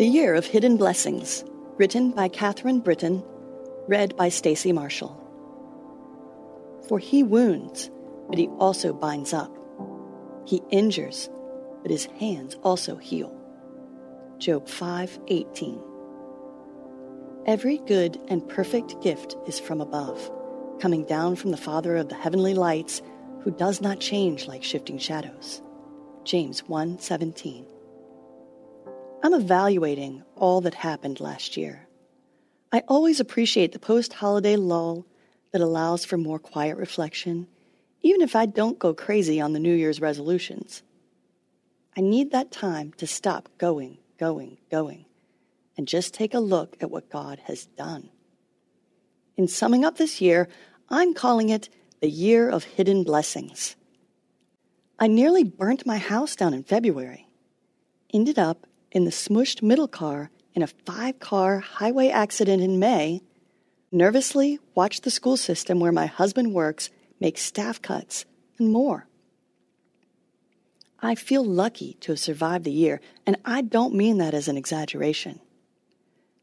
The Year of Hidden Blessings, written by Catherine Britton, read by Stacy Marshall. For he wounds, but he also binds up. He injures, but his hands also heal. Job 5:18. Every good and perfect gift is from above, coming down from the Father of the heavenly lights, who does not change like shifting shadows. James 1:17. I'm evaluating all that happened last year. I always appreciate the post holiday lull that allows for more quiet reflection, even if I don't go crazy on the New Year's resolutions. I need that time to stop going, going, going, and just take a look at what God has done. In summing up this year, I'm calling it the Year of Hidden Blessings. I nearly burnt my house down in February. Ended up in the smushed middle car in a five car highway accident in May, nervously watched the school system where my husband works make staff cuts and more. I feel lucky to have survived the year, and I don't mean that as an exaggeration.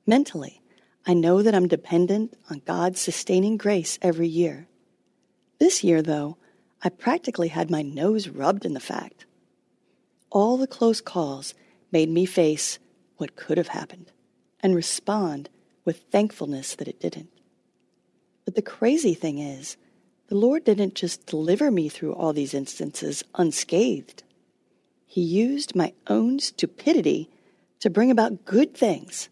Mentally, I know that I'm dependent on God's sustaining grace every year. This year, though, I practically had my nose rubbed in the fact. All the close calls made me face what could have happened and respond with thankfulness that it didn't. But the crazy thing is, the Lord didn't just deliver me through all these instances unscathed. He used my own stupidity to bring about good things.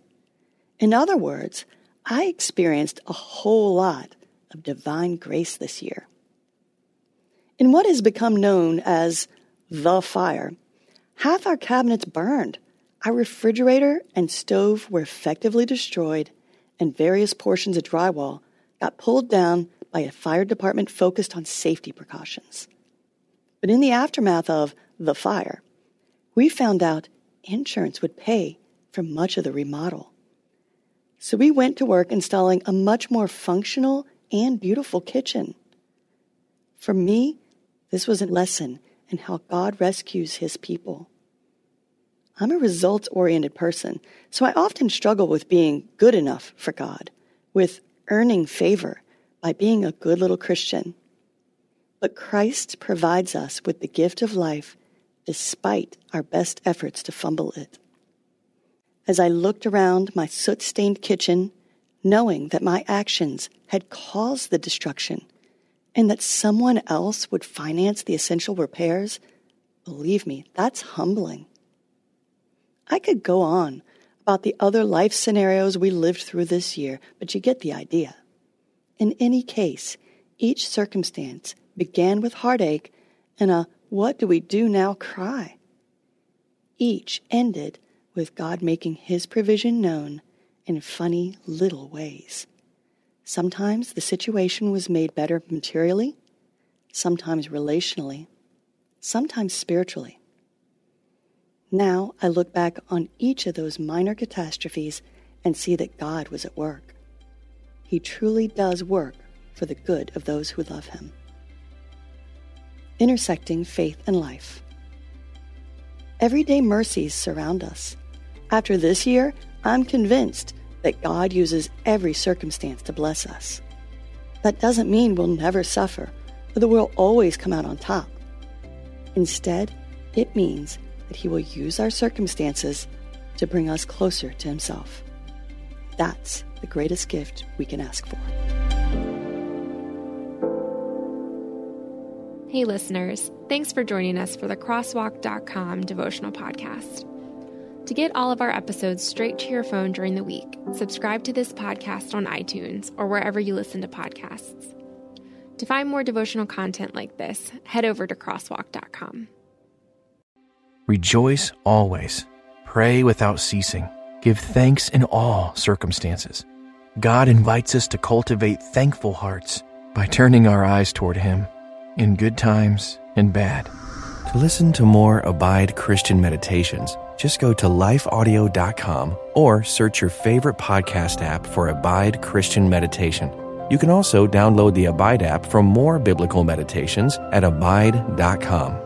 In other words, I experienced a whole lot of divine grace this year. In what has become known as the fire, Half our cabinets burned. Our refrigerator and stove were effectively destroyed, and various portions of drywall got pulled down by a fire department focused on safety precautions. But in the aftermath of the fire, we found out insurance would pay for much of the remodel. So we went to work installing a much more functional and beautiful kitchen. For me, this was a lesson and how God rescues his people. I'm a results oriented person, so I often struggle with being good enough for God, with earning favor by being a good little Christian. But Christ provides us with the gift of life despite our best efforts to fumble it. As I looked around my soot stained kitchen, knowing that my actions had caused the destruction, and that someone else would finance the essential repairs, believe me, that's humbling. I could go on about the other life scenarios we lived through this year, but you get the idea. In any case, each circumstance began with heartache and a what do we do now cry. Each ended with God making His provision known in funny little ways. Sometimes the situation was made better materially, sometimes relationally, sometimes spiritually. Now I look back on each of those minor catastrophes and see that God was at work. He truly does work for the good of those who love Him. Intersecting faith and life. Everyday mercies surround us. After this year, I'm convinced that God uses every circumstance to bless us. That doesn't mean we'll never suffer or that we'll always come out on top. Instead, it means that He will use our circumstances to bring us closer to Himself. That's the greatest gift we can ask for. Hey, listeners, thanks for joining us for the Crosswalk.com devotional podcast. To get all of our episodes straight to your phone during the week, subscribe to this podcast on iTunes or wherever you listen to podcasts. To find more devotional content like this, head over to crosswalk.com. Rejoice always. Pray without ceasing. Give thanks in all circumstances. God invites us to cultivate thankful hearts by turning our eyes toward Him in good times and bad. To listen to more Abide Christian meditations, just go to lifeaudio.com or search your favorite podcast app for Abide Christian Meditation. You can also download the Abide app for more biblical meditations at abide.com.